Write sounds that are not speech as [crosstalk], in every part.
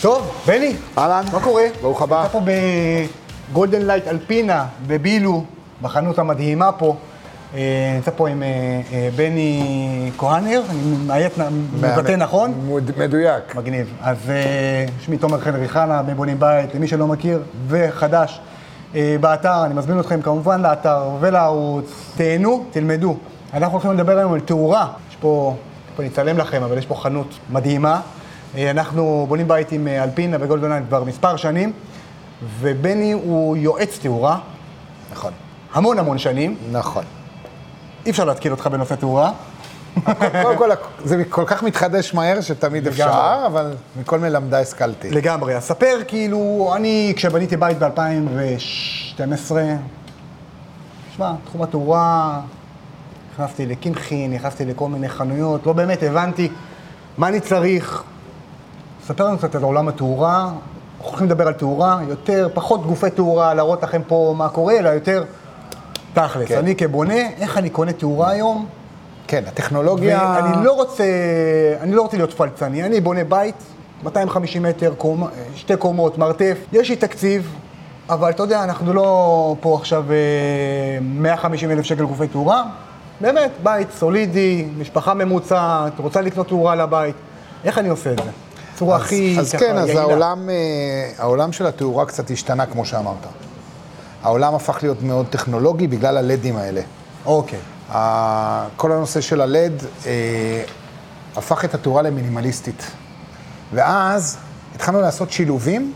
טוב, בני. אהלן. מה קורה? ברוך הבא. אתה פה בגולדן לייט אלפינה, בבילו, בחנות המדהימה פה. אה, נמצא פה עם אה, אה, בני כהנר, אני מאיית, מבטא נכון? מדויק. מגניב. אז שמי תומר חנרי חנה, מבונים בית, למי שלא מכיר, וחדש באתר, אני מזמין אתכם כמובן לאתר ולערוץ. תהנו, תלמדו. אנחנו הולכים לדבר היום על תאורה. יש פה, פה אני אצלם לכם, אבל יש פה חנות מדהימה. אה, אנחנו בונים בית עם אה, אלפינה וגולדן כבר מספר שנים, ובני הוא יועץ תאורה, נכון. המון המון שנים. נכון. אי אפשר להתקיל אותך בנושא תאורה. קודם כל, זה כל כך מתחדש מהר שתמיד לגמרי. אפשר, אבל מכל מלמדי השכלתי. לגמרי. אז ספר, כאילו, אני, כשבניתי בית ב-2012, שמע, תחום התאורה, נכנסתי לקמחי, נכנסתי לכל מיני חנויות, לא באמת הבנתי מה אני צריך. ספר לנו קצת על עולם התאורה, אנחנו הולכים לדבר על תאורה, יותר, פחות גופי תאורה, להראות לכם פה מה קורה, אלא יותר תכלס. כן. אני כבונה, איך אני קונה תאורה היום? כן, הטכנולוגיה... ואני לא רוצה, אני לא רוצה להיות פלצני, אני בונה בית, 250 מטר, קומ, שתי קומות, מרתף, יש לי תקציב, אבל אתה יודע, אנחנו לא פה עכשיו אה, 150 אלף שקל גופי תאורה, באמת, בית סולידי, משפחה ממוצעת, רוצה לקנות תאורה לבית, איך אני עושה את זה? בצורה אז- הכי אז ככה כן, אז. העולם, אה, העולם של התאורה קצת השתנה, כמו שאמרת. העולם הפך להיות מאוד טכנולוגי בגלל הלדים האלה. אוקיי, כל הנושא של הלד אה, הפך את התאורה למינימליסטית. ואז התחלנו לעשות שילובים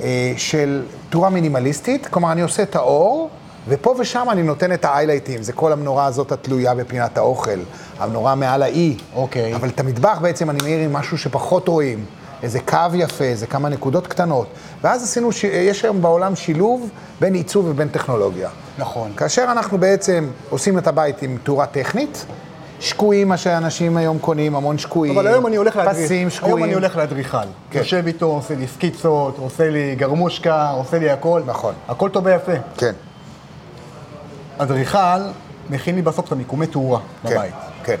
אה, של תאורה מינימליסטית, כלומר אני עושה את האור, ופה ושם אני נותן את האיילייטים, זה כל המנורה הזאת התלויה בפינת האוכל, המנורה מעל האי. אוקיי. אבל את המטבח בעצם אני מאיר עם משהו שפחות רואים, איזה קו יפה, איזה כמה נקודות קטנות. ואז עשינו, ש... יש היום בעולם שילוב בין עיצוב ובין טכנולוגיה. נכון. כאשר אנחנו בעצם עושים את הבית עם תאורה טכנית, שקועים, מה שאנשים היום קונים, המון שקועים. אבל היום אני הולך להדריך, פסים שקועים. היום אני הולך לאדריכל. כן. יושב איתו, עושה לי סקיצות, עושה לי גרמושקה, עושה לי הכל. נכון. הכל טוב ויפה. כן, אדריכל מכין לי בסוף את המיקומי תאורה כן, בבית. כן,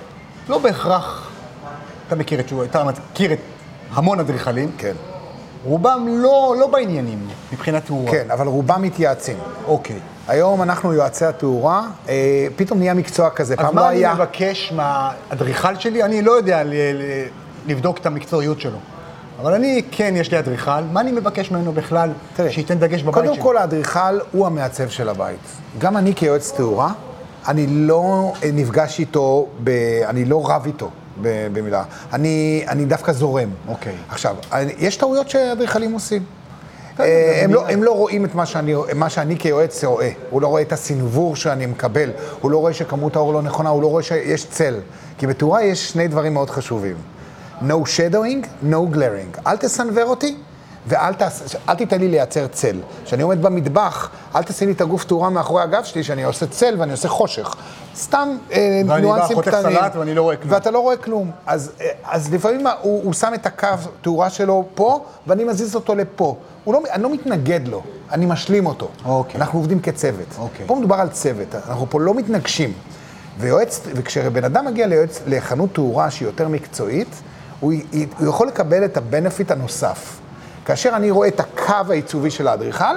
לא בהכרח, אתה מכיר את, אתה מכיר את המון אדריכלים, כן, רובם לא, לא בעניינים מבחינת תאורה. כן, אבל רובם מתייעצים. אוקיי. היום אנחנו יועצי התאורה, אה, פתאום נהיה מקצוע כזה, אז פעם מה לא אני היה. מבקש מהאדריכל שלי? אני לא יודע ל- ל- לבדוק את המקצועיות שלו. אבל אני, כן, יש לי אדריכל, מה אני מבקש ממנו בכלל תראה, שייתן דגש בבית קודם שלי? כל האדריכל הוא המעצב של הבית. גם אני כיועץ תאורה, אני לא אה, נפגש איתו, ב... אני לא רב איתו במילה. אני, אני דווקא זורם. אוקיי. עכשיו, אני- יש טעויות שאדריכלים עושים. אה, הם לא, הם לא רואים את מה שאני, מה שאני כיועץ רואה. הוא לא רואה את הסנוור שאני מקבל, הוא לא רואה שכמות האור לא נכונה, הוא לא רואה שיש צל. כי בתאורה יש שני דברים מאוד חשובים. No shadowing, no glaring. אל תסנוור אותי ואל תעש, אל תיתן לי לייצר צל. כשאני עומד במטבח, אל תשים לי את הגוף תאורה מאחורי הגב שלי, שאני עושה צל ואני עושה חושך. סתם אה, ואני בא, ניואנסים חותך קטנים. סלט ואני לא רואה כלום. ואתה לא רואה כלום. אז, אה, אז לפעמים הוא, הוא שם את הקו תאורה שלו פה, ואני מזיז אותו לפה. הוא לא, אני לא מתנגד לו, אני משלים אותו. אוקיי. אנחנו עובדים כצוות. אוקיי. פה מדובר על צוות, אנחנו פה לא מתנגשים. ויועץ, וכשבן אדם מגיע ליועץ, לחנות תאורה שהיא יותר מקצועית, הוא, הוא יכול לקבל את הבנפיט הנוסף. כאשר אני רואה את הקו העיצובי של האדריכל,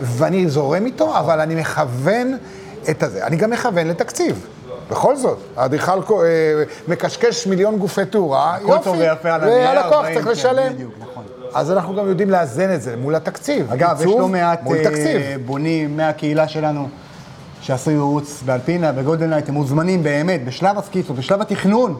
ואני זורם איתו, אבל אני מכוון את הזה. אני גם מכוון לתקציב. בכל זאת, האדריכל אה, מקשקש מיליון גופי תאורה, הנייר, והלקוח צריך כן, לשלם. בדיוק, נכון. אז אנחנו גם יודעים לאזן את זה מול התקציב. אגב, יש לא מעט אה. בונים מהקהילה שלנו שעשו ייעוץ באלפינה, בגולדן-לייט, הם מוזמנים באמת, בשלב הסקיצות, בשלב התכנון,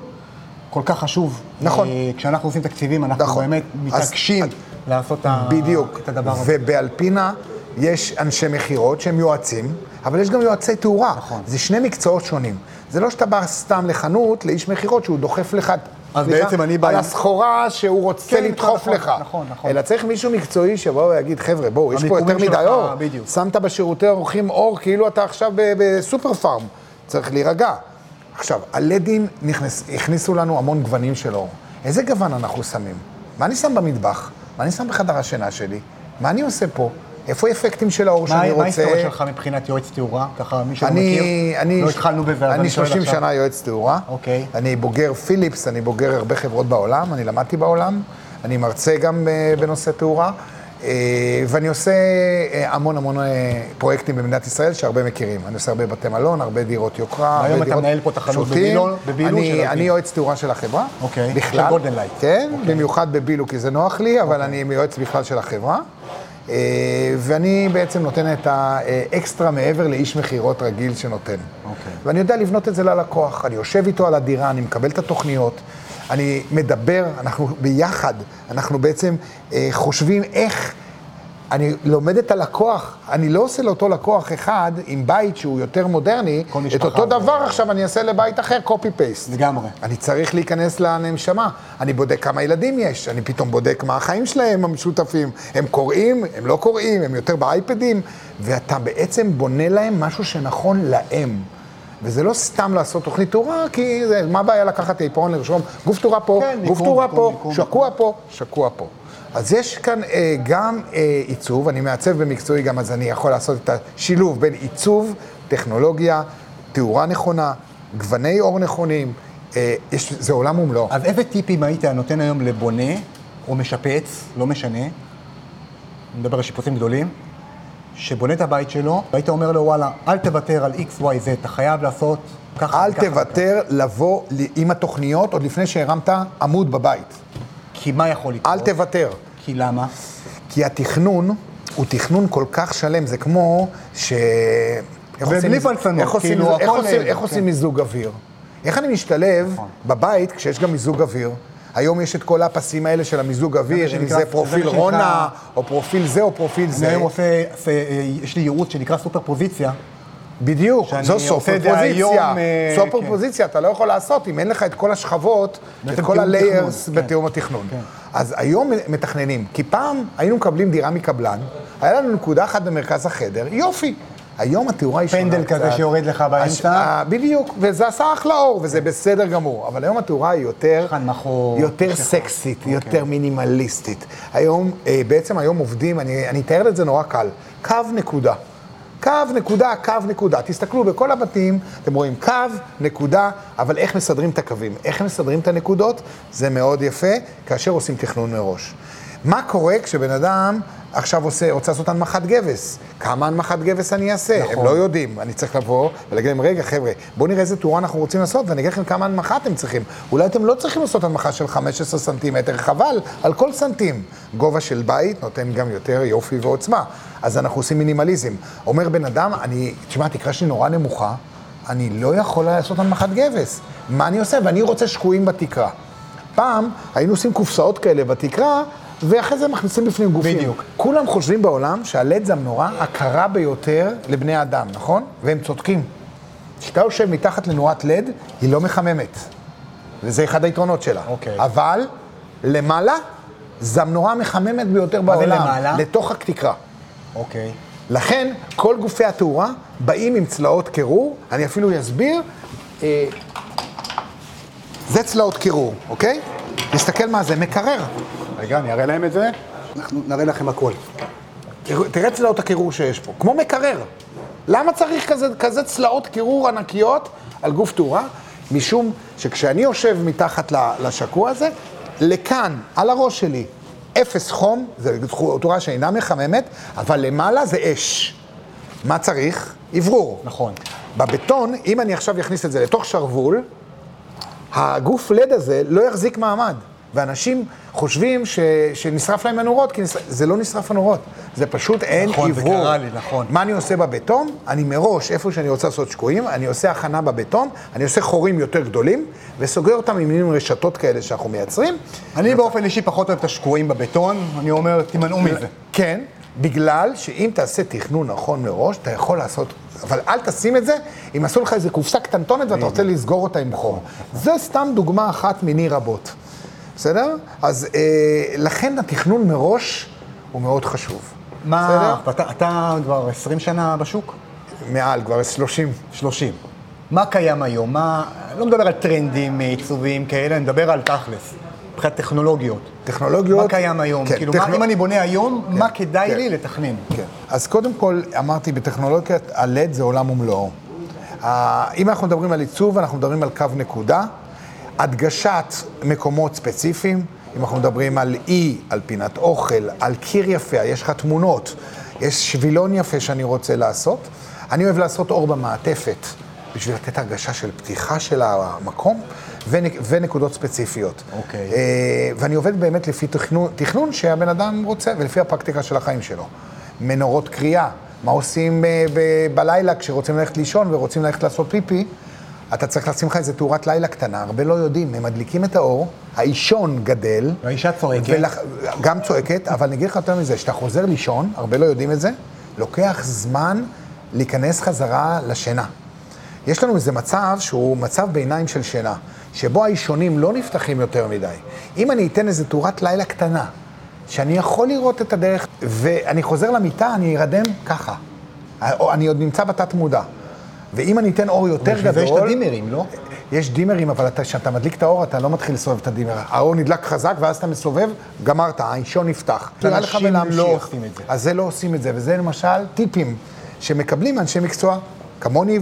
כל כך חשוב. נכון. אה, כשאנחנו עושים תקציבים, אנחנו נכון. באמת מתעקשים אז- לעשות בדיוק. את הדבר הזה. ובאלפינה יש אנשי מכירות שהם יועצים, אבל יש גם יועצי תאורה. נכון. זה שני מקצועות שונים. זה לא שאתה בא סתם לחנות, לאיש מכירות, שהוא דוחף לך... אז סליחה, בעצם אני בא על הסחורה שהוא רוצה כן, לדחוף נכון, לך. נכון, נכון. אלא צריך מישהו מקצועי שיבוא ויגיד, חבר'ה, בואו, יש פה יותר מדי אור. בדיוק. שמת בשירותי אורחים אור כאילו אתה עכשיו בסופר פארם. צריך להירגע. עכשיו, הלדים נכנס, הכניסו לנו המון גוונים של אור. איזה גוון אנחנו שמים? מה אני שם במטבח? מה אני שם בחדר השינה שלי? מה אני עושה פה? איפה האפקטים של האור מה שאני מה רוצה? ההיסטוריה שלך מבחינת יועץ תאורה? ככה, מי שלא אני, מכיר, אני, לא התחלנו בזה, אז אני אני שואל 30 עכשיו. שנה יועץ תאורה. אוקיי. אני בוגר פיליפס, אני בוגר הרבה חברות בעולם, אני למדתי בעולם. אני מרצה גם אה, בנושא תאורה. אה, ואני עושה אה, המון המון אה, פרויקטים במדינת ישראל שהרבה מכירים. אני עושה הרבה בתי מלון, הרבה דירות יוקרה, הרבה דירות... אתה מנהל פה את החנות שוטף. בבילו- אני-. יועץ תאורה של החברה. אוקיי, בכלל. של גולדן לייט. כן, במיוחד בבילו, כי זה נוח לי, אבל אני יועץ בכלל של החברה. ואני בעצם נותן את האקסטרה מעבר לאיש מכירות רגיל שנותן. אוקיי. ואני יודע לבנות את זה ללקוח. אני יושב איתו על הדירה, אני מקבל את התוכניות, אני מדבר, אנחנו ביחד, אנחנו בעצם אה, חושבים איך... אני לומד את הלקוח, אני לא עושה לאותו לקוח אחד עם בית שהוא יותר מודרני, את אותו זה- דבר עכשיו אני אעשה לבית אחר, copy-paste. לגמרי. אני צריך להיכנס לנשמה. אני בודק כמה ילדים יש, אני פתאום בודק מה החיים שלהם המשותפים. הם קוראים, הם לא קוראים, הם יותר באייפדים, ואתה בעצם בונה להם משהו שנכון להם. וזה לא סתם לעשות תוכנית תאורה, כי זה, מה הבעיה לקחת עיפרון לרשום גוף תאורה פה, כן, גוף תאורה פה, מיקום. שקוע פה, שקוע פה. אז יש כאן אה, גם אה, עיצוב, אני מעצב במקצועי גם, אז אני יכול לעשות את השילוב בין עיצוב, טכנולוגיה, תאורה נכונה, גווני אור נכונים, אה, יש, זה עולם ומלואו. אז איזה טיפים היית נותן היום לבונה או משפץ, לא משנה, אני מדבר על שיפוצים גדולים, שבונה את הבית שלו, והיית אומר לו, וואלה, אל תוותר על x, y, z, אתה חייב לעשות ככה אל. תוותר לבוא עם התוכניות עוד לפני שהרמת עמוד בבית. כי מה יכול לקרות? אל תוותר. כי למה? כי התכנון הוא תכנון כל כך שלם, זה כמו ש... ובלי פלצנות, כאילו, איך הכל, עושים- איך כן. עושים מיזוג אוויר? איך אני משתלב נכון. בבית כשיש גם מיזוג אוויר? היום יש את כל הפסים האלה של המיזוג אוויר, אם זה פרופיל רונה, או פרופיל זה, או פרופיל אני זה. היום עושה, אה, יש לי ייעוץ שנקרא סופר פוזיציה. בדיוק, זו סופר פוזיציה. אה, סופר כן. פוזיציה אתה לא יכול לעשות אם אין לך את כל השכבות, את כל תכנון, כן. בתיאום התכנון. כן. אז היום מתכננים, כי פעם היינו מקבלים דירה מקבלן, היה לנו נקודה אחת במרכז החדר, יופי. היום התאורה היא שונה פנדל כזה קצת. שיורד לך באמצע. אה, בדיוק, וזה עשה אחלה אור, וזה בסדר גמור. אבל היום התאורה היא יותר... מחור, יותר. סקסית, אוקיי. יותר מינימליסטית. היום, אה, בעצם היום עובדים, אני אתאר את זה נורא קל, קו נקודה. קו, נקודה, קו, נקודה. תסתכלו בכל הבתים, אתם רואים קו, נקודה, אבל איך מסדרים את הקווים? איך מסדרים את הנקודות? זה מאוד יפה, כאשר עושים תכנון מראש. מה קורה כשבן אדם עכשיו עושה, רוצה לעשות הנמכת גבס? כמה הנמכת גבס אני אעשה? נכון. הם לא יודעים. אני צריך לבוא ולהגיד להם, רגע, חבר'ה, בואו נראה איזה תאורה אנחנו רוצים לעשות, ואני אגיד לכם כמה הנמכה אתם צריכים. אולי אתם לא צריכים לעשות הנמכה של 15 סנטימטר, חבל על כל סנטים. גובה של בית נותן גם יותר יופי ועוצמה. אז אנחנו עושים מינימליזם. אומר בן אדם, אני, תשמע, התקרה שלי נורא נמוכה, אני לא יכול לעשות הנמכת גבס. מה אני עושה? ואני רוצה שקועים בתקרה. פעם היינו עושים קופסאות כאלה בתקרה, ואחרי זה מכניסים בפנים גופים. בדיוק. כולם חושבים בעולם שהלד זה המנורה הקרה ביותר לבני אדם, נכון? והם צודקים. כשאתה יושב מתחת לנורת לד, היא לא מחממת. וזה אחד היתרונות שלה. אוקיי. אבל למעלה, זו המנורה המחממת ביותר מה זה בעולם. למעלה? לתוך התקרה. אוקיי. לכן, כל גופי התאורה באים עם צלעות קירור, אני אפילו אסביר. אה, זה צלעות קירור, אוקיי? תסתכל מה זה, מקרר. רגע, אני אראה להם את זה. אנחנו נראה לכם הכל. תראה צלעות הקירור שיש פה, כמו מקרר. למה צריך כזה, כזה צלעות קירור ענקיות על גוף תאורה? משום שכשאני יושב מתחת לשקוע הזה, לכאן, על הראש שלי, אפס חום, זו תאורה שאינה מחממת, אבל למעלה זה אש. מה צריך? אוורור. נכון. בבטון, אם אני עכשיו אכניס את זה לתוך שרוול, הגוף לד הזה לא יחזיק מעמד. ואנשים חושבים ש, שנשרף להם הנורות, כי נשרף, זה לא נשרף הנורות, זה פשוט אין נכון, זה אוורור. קרה לי, נכון. מה אני עושה בבטון? אני מראש, איפה שאני רוצה לעשות שקועים, אני עושה הכנה בבטון, אני עושה חורים יותר גדולים, וסוגר אותם עם מין רשתות כאלה שאנחנו מייצרים. אני באופן אישי פחות אוהב את השקועים בבטון, אני אומר, תימנעו מזה. כן, בגלל שאם תעשה תכנון נכון מראש, אתה יכול לעשות, אבל אל תשים את זה אם עשו לך איזה קופסה קטנטונת ואתה רוצה לסגור אותה עם חום. זו סתם דוגמה אחת מיני רבות, בסדר? אז אה, לכן התכנון מראש הוא מאוד חשוב. מה, אתה, אתה כבר 20 שנה בשוק? מעל, כבר 30. 30. מה קיים היום? מה, לא מדבר על טרנדים עיצוביים כאלה, אני מדבר על תכלס, מבחינת טכנולוגיות. טכנולוגיות... מה קיים היום? כן, כאילו, טכנו- מה, אם אני בונה היום, מה כדאי כן. לי לתכנן? כן. אז קודם כל, אמרתי, בטכנולוגיית ה-LED זה עולם ומלואו. אם אנחנו מדברים על עיצוב, אנחנו מדברים על קו נקודה, הדגשת מקומות ספציפיים, אם אנחנו מדברים על אי, על פינת אוכל, על קיר יפה, יש לך תמונות, יש שבילון יפה שאני רוצה לעשות. אני אוהב לעשות אור במעטפת, בשביל לתת הרגשה של פתיחה של המקום. ונק, ונקודות ספציפיות. אוקיי. אה, ואני עובד באמת לפי תכנון, תכנון שהבן אדם רוצה ולפי הפרקטיקה של החיים שלו. מנורות קריאה, מה עושים אה, ב- בלילה כשרוצים ללכת לישון ורוצים ללכת לעשות פיפי? אתה צריך לשים לך איזה תאורת לילה קטנה, הרבה לא יודעים, הם מדליקים את האור, האישון גדל. והאישה צועקת. ולח... גם צועקת, אבל אני אגיד לך יותר מזה, כשאתה חוזר לישון, הרבה לא יודעים את זה, לוקח זמן להיכנס חזרה לשינה. יש לנו איזה מצב שהוא מצב ביניים של שינה, שבו האישונים לא נפתחים יותר מדי. אם אני אתן איזה תאורת לילה קטנה, שאני יכול לראות את הדרך, ואני חוזר למיטה, אני ארדם ככה. אני עוד נמצא בתת מודע. ואם אני אתן אור יותר בשביל זה גדול... יש את הדימרים, לא? יש דימרים, אבל אתה- כשאתה מדליק את האור, אתה לא מתחיל לסובב את הדימר. האור נדלק חזק, ואז אתה מסובב, גמרת, האישון נפתח. אנשים. לא עושים את זה. אז זה לא עושים את זה, וזה למשל טיפים שמקבלים אנשי מקצוע, כמוני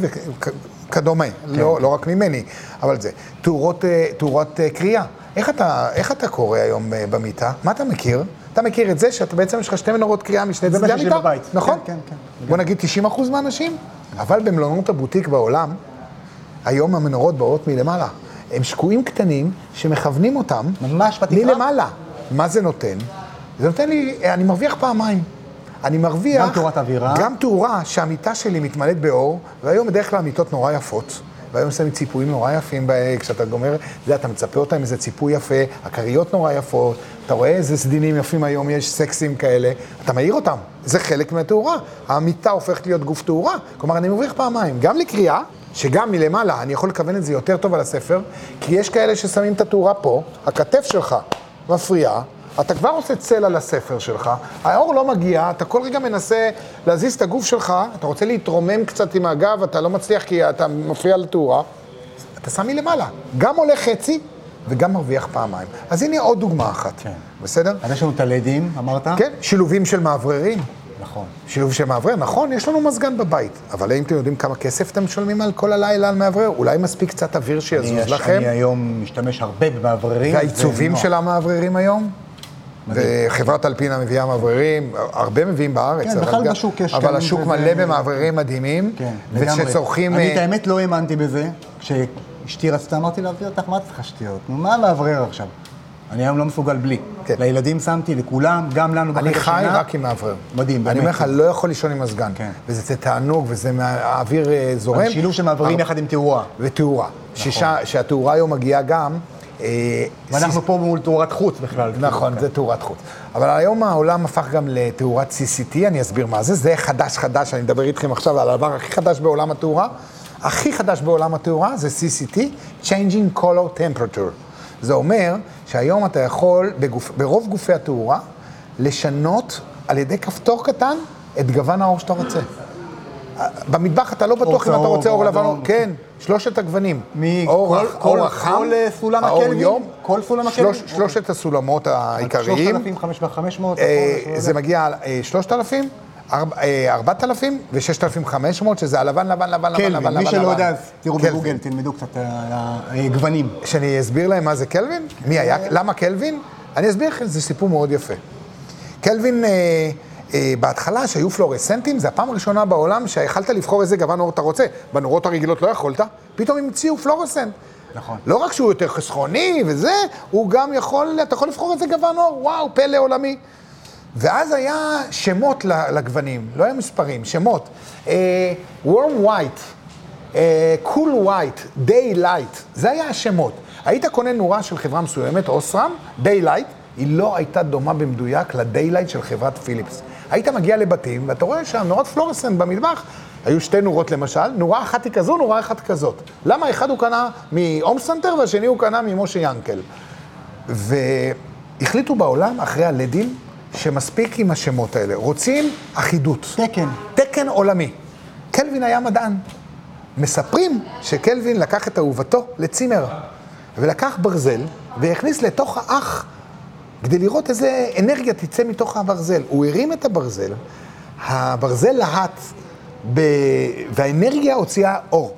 וכדומה, לא, לא רק ממני, אבל זה. תאורות, אה, תאורות אה, קריאה. איך אתה, איך אתה קורא היום אה, במיטה? מה אתה מכיר? אתה מכיר את זה שאתה בעצם יש לך שתי מנורות קריאה משני זה צדדי מה שיש לי המיטה? בבית. נכון? כן, כן, כן. בוא נגיד 90% מהאנשים, אבל במלונות הבוטיק בעולם, היום המנורות באות מלמעלה. הם שקועים קטנים שמכוונים אותם ממש בתקרה? מלמעלה. מה זה נותן? זה נותן לי, אני מרוויח פעמיים. אני מרוויח... גם תאורת אווירה. גם תאורה שהמיטה שלי מתמלאת באור, והיום בדרך כלל המיטות נורא יפות. והיום שמים ציפויים נורא יפים, ב- כשאתה גומר, אתה יודע, אתה מצפה אותם איזה ציפוי יפה, הכריות נורא יפות, אתה רואה איזה סדינים יפים היום, יש סקסים כאלה, אתה מעיר אותם, זה חלק מהתאורה. המיטה הופכת להיות גוף תאורה, כלומר, אני מרוויח פעמיים, גם לקריאה, שגם מלמעלה אני יכול לכוון את זה יותר טוב על הספר, כי יש כאלה ששמים את התאורה פה, הכתף שלך מפריעה, אתה כבר עושה צל על הספר שלך, האור לא מגיע, אתה כל רגע מנסה להזיז את הגוף שלך, אתה רוצה להתרומם קצת עם הגב, אתה לא מצליח כי אתה מפריע לתאורה, אתה שם מלמעלה, גם עולה חצי וגם מרוויח פעמיים. אז הנה עוד דוגמה אחת, כן. בסדר? אז יש לנו את הלדים, אמרת? כן, שילובים של מאווררים. נכון. שילוב של מאוורר, נכון, יש לנו מזגן בבית, אבל האם אתם יודעים כמה כסף אתם משלמים על כל הלילה על מאוורר? אולי מספיק קצת אוויר אני שיזוז יש- לכם? אני היום משתמש הרבה במאווררים. והעיצובים של. המאווררים היום? וחברת אלפינה מביאה מאווררים, הרבה מביאים בארץ. כן, בכלל בשוק יש אבל השוק מלא במאווררים מדהימים, כן, לגמרי. ושצורכים... אני אה, את האמת לא האמנתי בזה. כשאשתי רצתה, אמרתי לה, אביא אותך, מה צריכה שטויות? נו, מה מאוורר עכשיו? אני היום לא מסוגל בלי. כן. לילדים שמתי, לכולם, גם לנו בחדר אני שינה. חי רק עם מאוורר. מדהים, אני באמת. אומר לך, לא יכול לישון עם מזגן. כן. וזה תענוג, וזה האוויר אה, זורם. שילוב של מאווררים אבל- יחד עם תאורה. ותאורה. ששה- שהתאורה היום מגיעה גם... אה, ואנחנו פה מול תאורת חוץ בכלל. נכון, זה תאורת חוץ. אבל היום העולם הפך גם לתאורת CCT, אני אסביר מה זה. זה חדש חדש, אני מדבר איתכם עכשיו על הדבר הכי חדש בעולם התאורה. הכי חדש בעולם התאורה זה CCT, Changing Color Temperature. זה אומר שהיום אתה יכול, בגוף, ברוב גופי התאורה, לשנות על ידי כפתור קטן את גוון האור שאתה רוצה. במטבח אתה לא בטוח אם אתה רוצה אור לבן. כן, שלושת הגוונים. מי- אור כל- הח- כל- אור החם, כל, אה, סולם הקלווין? כל סולם הקלווין? שלושת הסולמות העיקריים. 3,500, אה, זה מגיע אה, 3,000, ארבע- אה, 4,000 ו-6,500, שזה הלבן, לבן, לבן, לבן, לבן, לבן. קלווין, מי שלא לבן. יודע, תראו. בגוגל, תלמדו קצת על הגוונים. שאני אסביר להם מה זה קלווין? מי היה? למה קלווין? אני אסביר לכם, זה סיפור מאוד יפה. קלווין, אה, אה, בהתחלה, שהיו פלורסנטים, זה הפעם הראשונה בעולם שיכלת לבחור איזה גוון אור אתה רוצה. בנורות הרגילות לא יכולת, פתאום המציאו פלורסנט. נכון. לא רק שהוא יותר חסכוני וזה, הוא גם יכול, אתה יכול לבחור איזה גוון אור, וואו, פלא עולמי. ואז היה שמות לגוונים, לא היה מספרים, שמות. אה, warm white, אה, cool white, day light, זה היה השמות. היית קונה נורה של חברה מסוימת, אוסרם, daylight, היא לא הייתה דומה במדויק לדיילייט של חברת פיליפס. היית מגיע לבתים, ואתה רואה שם נורות פלורסנט במטבח, היו שתי נורות למשל, נורה אחת היא כזו, נורה אחת כזאת. למה? אחד הוא קנה מהום סנטר והשני הוא קנה ממוישה ינקל. והחליטו בעולם, אחרי הלדים, שמספיק עם השמות האלה. רוצים אחידות. תקן. תקן עולמי. קלווין היה מדען. מספרים שקלווין לקח את אהובתו לצימר, ולקח ברזל, והכניס לתוך האח, כדי לראות איזה אנרגיה תצא מתוך הברזל. הוא הרים את הברזל, הברזל להט, ב... והאנרגיה הוציאה אור.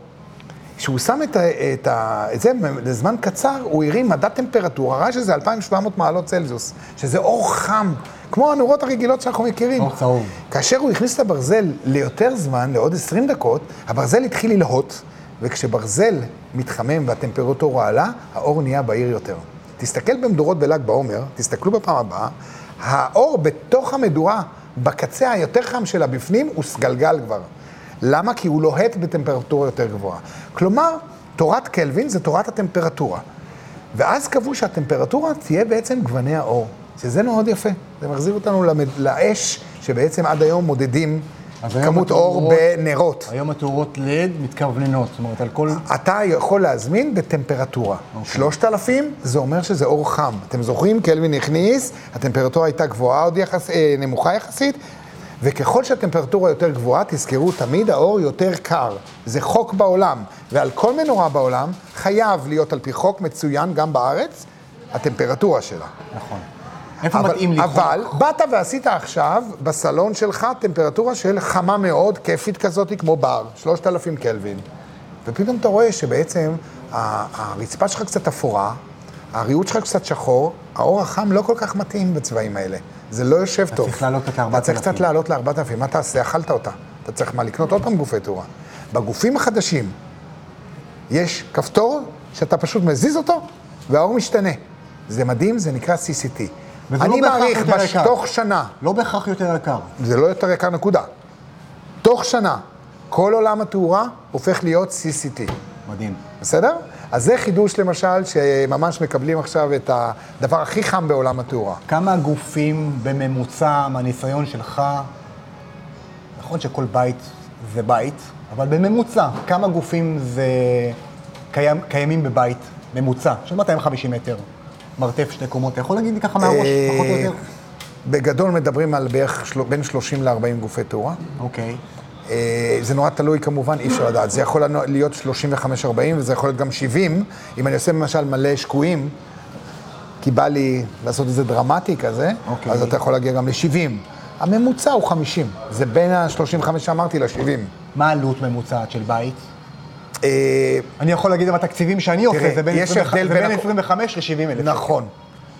כשהוא שם את, ה, את, ה, את זה לזמן קצר, הוא הרים מדד טמפרטורה, ראה שזה 2,700 מעלות צלזיוס, שזה אור חם, כמו הנורות הרגילות שאנחנו מכירים. אור צהוב. כאשר הוא הכניס את הברזל ליותר זמן, לעוד 20 דקות, הברזל התחיל ללהוט, וכשברזל מתחמם והטמפרטורה עלה, האור נהיה בהיר יותר. תסתכל במדורות בל"ג בעומר, תסתכלו בפעם הבאה, האור בתוך המדורה, בקצה היותר חם שלה בפנים, הוא סגלגל כבר. למה? כי הוא לוהט בטמפרטורה יותר גבוהה. כלומר, תורת קלווין זה תורת הטמפרטורה. ואז קבעו שהטמפרטורה תהיה בעצם גווני האור, שזה מאוד יפה. זה מחזיר אותנו למד... לאש, שבעצם עד היום מודדים כמות אור בנרות. היום התאורות לד מתכווננות, זאת אומרת, על כל... אתה יכול להזמין בטמפרטורה. אוקיי. 3,000 זה אומר שזה אור חם. אתם זוכרים? קלווין הכניס, הטמפרטורה הייתה גבוהה עוד יחס, אה, נמוכה יחסית, וככל שהטמפרטורה יותר גבוהה, תזכרו, תמיד האור יותר קר. זה חוק בעולם, ועל כל מנורה בעולם חייב להיות על פי חוק מצוין גם בארץ, הטמפרטורה שלה. נכון. איפה אבל, מתאים לי? אבל באת ועשית עכשיו בסלון שלך טמפרטורה של חמה מאוד, כיפית כזאת, כמו בר, 3,000 קלווין. ופתאום אתה רואה שבעצם הרצפה שלך קצת אפורה, הריהוט שלך קצת שחור, האור החם לא כל כך מתאים בצבעים האלה. זה לא יושב טוב. צריך להעלות את ה- אתה צריך 4,000. קצת לעלות ל-4,000, מה תעשה? אכלת אותה. אתה צריך מה, לקנות עוד פעם גופי תאורה. בגופים החדשים יש כפתור שאתה פשוט מזיז אותו והאור משתנה. זה מדהים, זה נקרא CCT. וזה אני לא בהכרח מעריך, יותר יקר. בתוך שנה, לא בהכרח יותר יקר. זה לא יותר יקר נקודה. תוך שנה, כל עולם התאורה הופך להיות CCT, מדהים. בסדר? אז זה חידוש למשל, שממש מקבלים עכשיו את הדבר הכי חם בעולם התאורה. כמה גופים בממוצע, מהניסיון שלך, נכון שכל בית זה בית, אבל בממוצע, כמה גופים זה קיים, קיימים בבית, ממוצע, של 250 מטר, מרתף שתי קומות, אתה יכול להגיד לי ככה מהראש, אה, פחות או יותר? בגדול מדברים על בערך. בין 30 ל-40 גופי תאורה. אוקיי. אה, זה נורא תלוי כמובן, אי אפשר לדעת. זה יכול להיות 35-40 וזה יכול להיות גם 70. אם אני עושה למשל מלא שקועים, כי בא לי לעשות את זה דרמטי כזה, אוקיי. אז אתה יכול להגיע גם ל-70. הממוצע הוא 50, זה בין ה-35 שאמרתי ל-70. מה העלות ממוצעת של בית? אה, אני יכול להגיד, התקציבים שאני עושה, תראה, זה בין יש 25 הבדל זה בין בין הכ- 25 ל-70 אלף. נכון,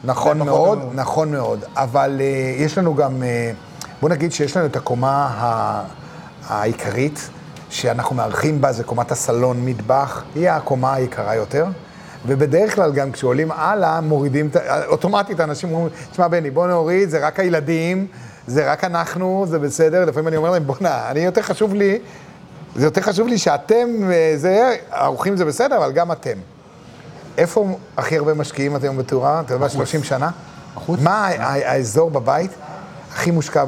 נכון מאוד, או- נכון מאוד. אבל uh, יש לנו גם, uh, בוא נגיד שיש לנו את הקומה העיקרית, שאנחנו מארחים בה, זה קומת הסלון מטבח, היא הקומה היקרה יותר. ובדרך כלל גם כשעולים הלאה, מורידים, אוטומטית אנשים אומרים, תשמע בני, בוא נוריד, זה רק הילדים, זה רק אנחנו, זה בסדר. לפעמים אני אומר להם, בוא'נה, אני יותר חשוב לי, זה יותר חשוב לי שאתם, אה, זה, האורחים זה בסדר, אבל גם אתם. איפה הכי הרבה משקיעים אתם בתאורה? אתה יודע, 30 שנה? בחוץ? מה האזור בבית הכי מושקע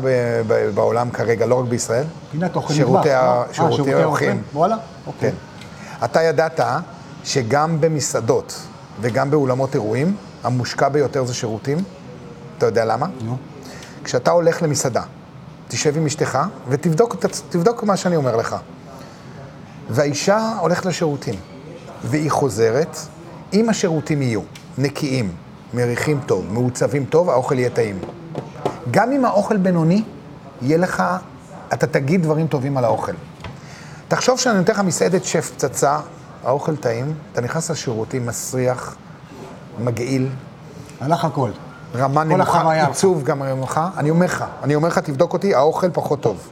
בעולם כרגע, לא רק בישראל? פינת אוכל שירותי מטבח, ה- לא? אה, שירותי האורחים. וואלה, אוקיי. כן. אתה ידעת שגם במסעדות וגם באולמות אירועים, המושקע ביותר זה שירותים? אתה יודע למה? נו. כשאתה הולך למסעדה, תשב עם אשתך ותבדוק מה שאני אומר לך. והאישה הולכת לשירותים, והיא חוזרת, אם השירותים יהיו נקיים, מריחים טוב, מעוצבים טוב, האוכל יהיה טעים. גם אם האוכל בינוני, יהיה לך, אתה תגיד דברים טובים על האוכל. תחשוב שאני נותן לך מסעדת שף פצצה, האוכל טעים, אתה נכנס לשירותים, מסריח, מגעיל, הלך הכל. רמה נמוכה. עיצוב גם נמוכה. אני אומר לך, אני אומר לך, תבדוק אותי, האוכל פחות טוב.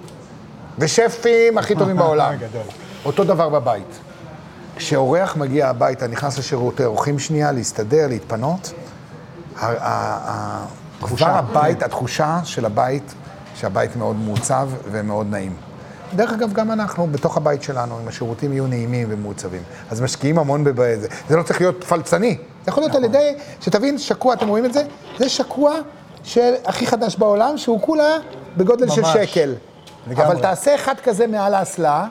ושפים הכי טובים [laughs] בעולם. גדול. אותו דבר בבית. כשאורח מגיע הביתה, נכנס לשירותי אורחים שנייה, להסתדר, להתפנות, כבר הבית, התחושה של הבית, שהבית מאוד מעוצב ומאוד נעים. דרך אגב, גם אנחנו, בתוך הבית שלנו, אם השירותים יהיו נעימים ומעוצבים. אז משקיעים המון בזה. זה לא צריך להיות פלצני. זה יכול להיות על ידי, שתבין, שקוע, אתם רואים את זה? זה שקוע של הכי חדש בעולם, שהוא כולה בגודל של ממש. שקל. לגמרי. אבל תעשה אחד כזה מעל האסלה,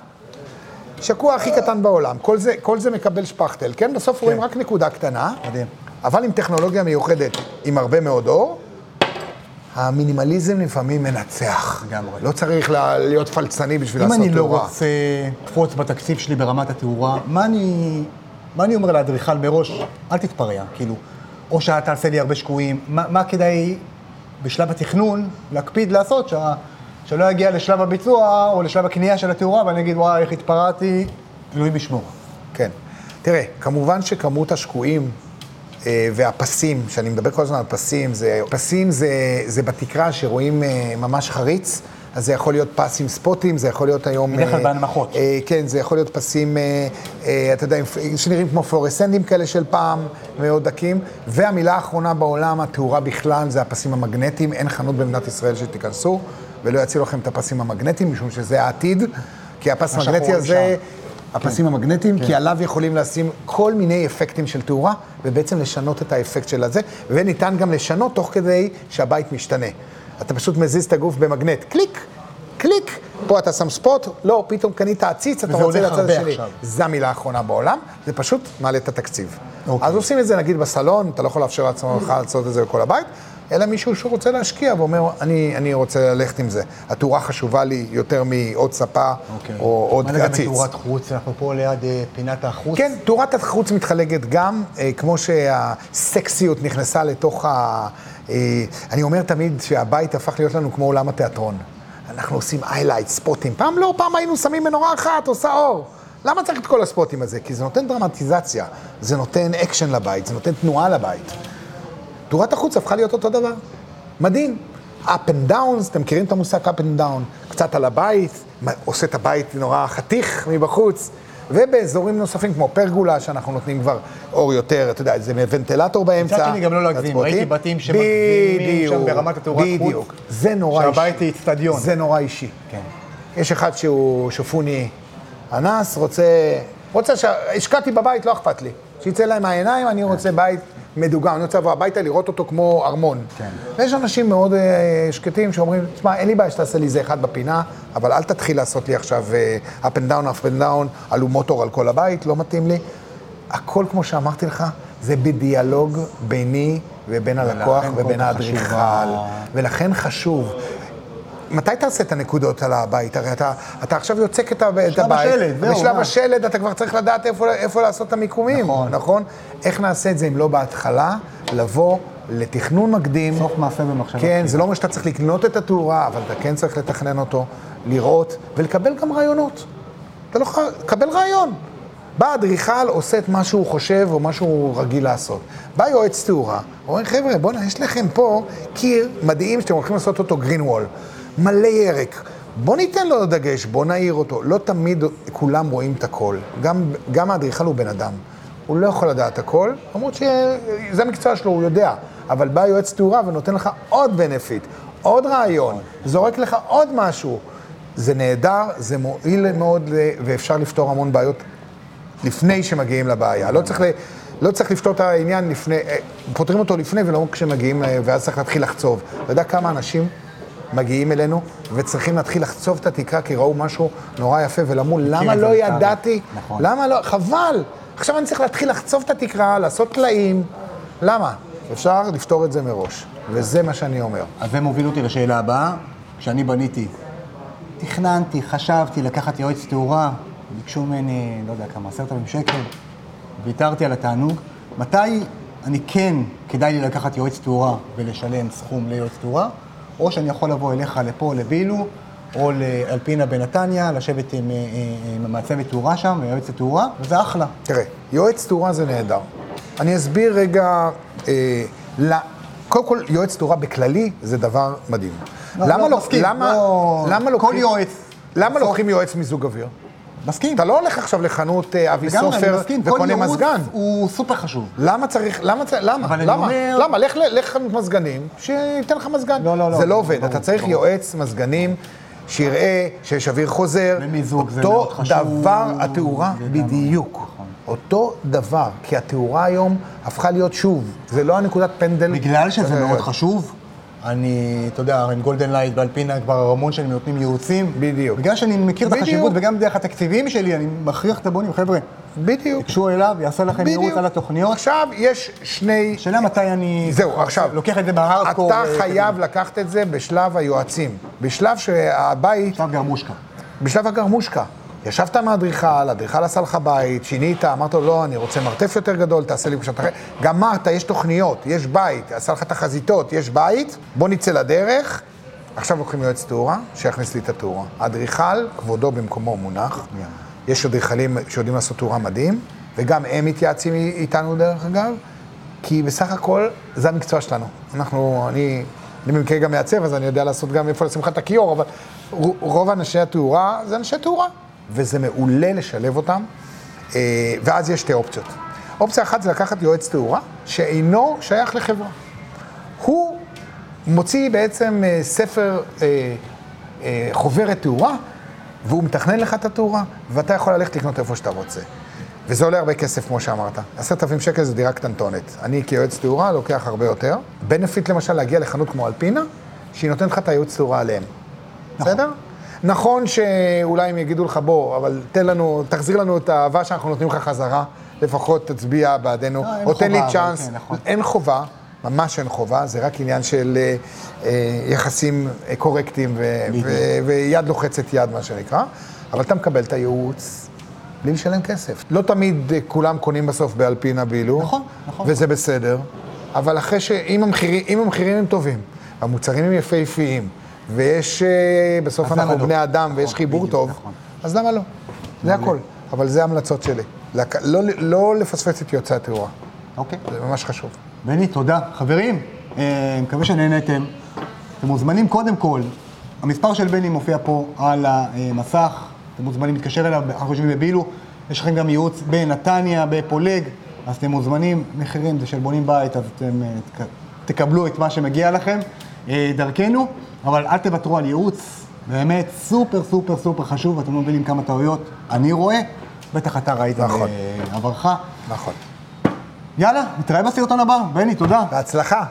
שקוע הכי קטן בעולם. כל זה, כל זה מקבל שפכטל, כן? בסוף רואים רק נקודה קטנה. מדהים. אבל עם טכנולוגיה מיוחדת, עם הרבה מאוד אור, המינימליזם לפעמים מנצח. לגמרי. לא צריך לה- להיות פלצני בשביל אם לעשות אני לא תאורה. רוצה לקפוץ בתקציב שלי ברמת התאורה, מה אני, מה אני אומר לאדריכל מראש? אל תתפרע, כאילו. או שאתה תעשה לי הרבה שקועים, מה, מה כדאי בשלב התכנון להקפיד לעשות, שה, שלא יגיע לשלב הביצוע או לשלב הקנייה של התאורה, ואני אגיד, וואי, איך התפרעתי, אלוהים ישמור. כן. תראה, כמובן שכמות השקועים אה, והפסים, שאני מדבר כל הזמן על פסים, זה, פסים זה, זה בתקרה שרואים אה, ממש חריץ. אז זה יכול להיות פס עם ספוטים, זה יכול להיות היום... בדרך כלל בהנמכות. אה, כן, זה יכול להיות פסים, אה, אה, אתה יודע, שנראים כמו פלורסנדים כאלה של פעם, מאוד דקים. והמילה האחרונה בעולם, התאורה בכלל, זה הפסים המגנטיים. אין חנות במדינת ישראל שתיכנסו ולא יצילו לכם את הפסים המגנטיים, משום שזה העתיד. כי הפס המגנטי הזה... הפסים כן. המגנטיים, כן. כי עליו יכולים לשים כל מיני אפקטים של תאורה, ובעצם לשנות את האפקט של הזה, וניתן גם לשנות תוך כדי שהבית משתנה. אתה פשוט מזיז את הגוף במגנט, קליק, קליק, פה אתה שם ספוט, לא, פתאום קנית עציץ, אתה רוצה לצד השני. זו המילה האחרונה בעולם, זה פשוט מעלה את התקציב. אוקיי. אז עושים את זה נגיד בסלון, אתה לא יכול לאפשר לעצמך לעשות את זה בכל הבית, אלא מישהו שרוצה להשקיע ואומר, אני, אני רוצה ללכת עם זה. התאורה חשובה לי יותר מעוד ספה אוקיי. או עוד עציץ. מה לגבי תאורת חוץ? אנחנו פה ליד אה, פינת החוץ. כן, תאורת החוץ מתחלקת גם, אה, כמו שהסקסיות נכנסה לתוך ה... אה, אני אומר תמיד שהבית הפך להיות לנו כמו עולם התיאטרון. אנחנו עושים איילייט, ספוטים. פעם לא, פעם היינו שמים מנורה אחת, עושה אור. למה צריך את כל הספוטים הזה? כי זה נותן דרמטיזציה, זה נותן אקשן לבית, זה נותן תנועה לבית. תאורת החוץ הפכה להיות אותו דבר. מדהים. up and downs, אתם מכירים את המושג up and down? קצת על הבית, עושה את הבית נורא חתיך מבחוץ. ובאזורים נוספים, כמו פרגולה, שאנחנו נותנים כבר אור יותר, אתה יודע, זה ונטילטור באמצע. מצד שני גם לא להגזים, ראיתי בתים שמגזימים שם ברמת התאורת חוץ. בדיוק, זה נורא אישי. שהבית היא אצטדיון. זה נורא אישי. כן. יש אחד שהוא שופוני אנס, רוצה, רוצה ש... השקעתי בבית, לא אכפת לי. שיצא להם מהעיניים, אני רוצה בית מדוגם, אני רוצה לבוא הביתה לראות אותו כמו ארמון. כן. ויש אנשים מאוד uh, שקטים שאומרים, תשמע, אין לי בעיה שתעשה לי זה אחד בפינה, אבל אל תתחיל לעשות לי עכשיו uh, up and down, up and down, עלו מוטור על כל הבית, לא מתאים לי. הכל, כמו שאמרתי לך, זה בדיאלוג ביני ובין הלקוח ובין האדריכל, ולכן חשוב. מתי תעשה את הנקודות על הבית? הרי אתה, אתה עכשיו יוצק את, הבית. בשלב השלד, זהו. בשלב השלד אתה כבר צריך לדעת איפה, איפה לעשות את המיקומים, נכון. נכון? איך נעשה את זה אם לא בהתחלה? לבוא לתכנון מקדים. סוף מעשה במחשבה. כן, זה לא אומר שאתה צריך לקנות את התאורה, אבל אתה כן צריך לתכנן אותו, לראות, ולקבל גם רעיונות. אתה לא יכול, קבל רעיון. בא אדריכל, עושה את מה שהוא חושב או מה שהוא רגיל לעשות. בא יועץ תאורה, אומר, חבר'ה, בוא'נה, יש לכם פה קיר מדהים שאתם הולכים לעשות אותו green wall. מלא ירק. בוא ניתן לו דגש, בוא נעיר אותו. לא תמיד כולם רואים את הכל. גם, גם האדריכל הוא בן אדם. הוא לא יכול לדעת הכל, למרות שזה המקצוע שלו, הוא יודע. אבל בא יועץ תאורה ונותן לך עוד בנפיט, עוד רעיון, זורק לך עוד משהו. זה נהדר, זה מועיל מאוד, ואפשר לפתור המון בעיות לפני שמגיעים לבעיה. לא צריך. לא צריך לפתור את העניין לפני, אה, פותרים אותו לפני ולא כשמגיעים, אה, ואז צריך להתחיל לחצוב. אתה יודע כמה אנשים מגיעים אלינו וצריכים להתחיל לחצוב את התקרה כי ראו משהו נורא יפה ולמרו, למה לא ידעתי? נכון. למה לא? חבל. עכשיו אני צריך להתחיל לחצוב את התקרה, לעשות טלאים. למה? אפשר לפתור את זה מראש, וזה מה שאני אומר. אז זה מוביל אותי לשאלה הבאה. כשאני בניתי, תכננתי, חשבתי לקחת יועץ תאורה, ביקשו ממני, לא יודע כמה, עשרת אלפים שקל, ויתרתי על התענוג. מתי אני כן, כדאי לי לקחת יועץ תאורה ולשלם סכום ליועץ תאורה? או שאני יכול לבוא אליך לפה, לבילו, או לאלפינה בנתניה, לשבת עם, אה, אה, עם מעצבת תאורה שם, יועץ תאורה, וזה אחלה. תראה, יועץ תאורה זה נהדר. אני אסביר רגע, אה, لا, קודם כל, יועץ תאורה בכללי זה דבר מדהים. לא, למה לא, לא, מסכים, למה, לא, למה לוקחים, כל יועץ. למה לוקחים יועץ מיזוג אוויר? מסכים. אתה לא הולך עכשיו לחנות אה, אבי סופר וקונה מזגן. הוא סופר חשוב. למה צריך, למה, למה, למה. למה, לך לחנות מזגנים, שייתן לך מזגן. לא, לא, לא. זה לא עובד, אתה צריך יועץ מזגנים. שיראה שיש אוויר חוזר, ומיזוג זה מאוד חשוב. אותו דבר התאורה בדיוק. נכון. אותו דבר, כי התאורה היום הפכה להיות שוב, זה לא הנקודת פנדל. בגלל שזה מאוד חשוב, אני, אתה יודע, עם גולדן לייט באלפינה כבר המון שנים נותנים ייעוצים. בדיוק. בגלל שאני מכיר בדיוק. את החשיבות וגם דרך התקציבים שלי, אני מכריח את הבונים, חבר'ה. בדיוק. תיגשו אליו, יעשה לכם ייעוץ על התוכניות. עכשיו יש שני... שאלה מתי אני... זהו, עכשיו. לוקח את זה בהארדקור. אתה חייב לקחת את זה בשלב היועצים. בשלב שהבית... בשלב גרמושקה. בשלב הגרמושקה. ישבת עם האדריכל, האדריכל עשה לך בית, שינית, אמרת לו, לא, אני רוצה מרתף יותר גדול, תעשה לי פה שוט אחרת. גמרת, יש תוכניות, יש בית, עשה לך את החזיתות, יש בית, בוא נצא לדרך. עכשיו לוקחים יועץ תאורה, שיכניס לי את התאורה. האדריכל, כבודו במקומו מונח. יש אדריכלים שיודעים לעשות תאורה מדהים, וגם הם מתייעצים איתנו דרך אגב, כי בסך הכל זה המקצוע שלנו. אנחנו, אני, אני במקרה גם מעצב, אז אני יודע לעשות גם איפה לשים לך את הכיור, אבל רוב אנשי התאורה זה אנשי תאורה, וזה מעולה לשלב אותם, אה, ואז יש שתי אופציות. אופציה אחת זה לקחת יועץ תאורה שאינו שייך לחברה. הוא מוציא בעצם אה, ספר אה, חוברת תאורה, והוא מתכנן לך את התאורה, ואתה יכול ללכת לקנות איפה שאתה רוצה. וזה עולה הרבה כסף, כמו שאמרת. עשרת אלפים שקל זה דירה קטנטונת. אני כיועץ תאורה לוקח הרבה יותר. בנפיט למשל להגיע לחנות כמו אלפינה, שהיא נותנת לך את הייעוץ תאורה עליהם. נכון. בסדר? נכון שאולי הם יגידו לך, בוא, אבל תן לנו, תחזיר לנו את האהבה שאנחנו נותנים לך חזרה, לפחות תצביע בעדנו, לא, או תן לי צ'אנס. כן, נכון. אין חובה, ממש אין חובה, זה רק עניין של אה, אה יחסים קורקטיים ו- ו- ויד לוחצת יד, מה שנקרא, אבל אתה מקבל את הייעוץ בלי לשלם כסף. לא תמיד אה, כולם קונים בסוף באלפינה בילו, נכון, נכון. וזה בסדר, אבל אחרי ש... אם המחירים, המחירים הם טובים, המוצרים הם יפהפיים, ויש, אה, בסוף אנחנו לא? בני אדם, נכון, ויש חיבור בדיוק, טוב, נכון. אז למה לא? זה הכל. אבל זה ההמלצות שלי. לק... לא, לא לפספס את יוצאי התאורה. אוקיי. זה ממש חשוב. בני, תודה. חברים, אה, מקווה שנהנתם. אתם מוזמנים קודם כל, המספר של בני מופיע פה על המסך, אתם מוזמנים להתקשר אליו, אנחנו יושבים בבילו, יש לכם גם ייעוץ בנתניה, בפולג, אז אתם מוזמנים, מחירים זה של בונים בית, אז אתם אה, תקבלו את מה שמגיע לכם דרכנו, אבל אל תוותרו על ייעוץ, באמת סופר סופר סופר חשוב, אתם לא מבינים כמה טעויות אני רואה, בטח אתה ראית נכון. בעברך. נכון. יאללה, נתראה בסרטון הבא. בני, תודה. בהצלחה.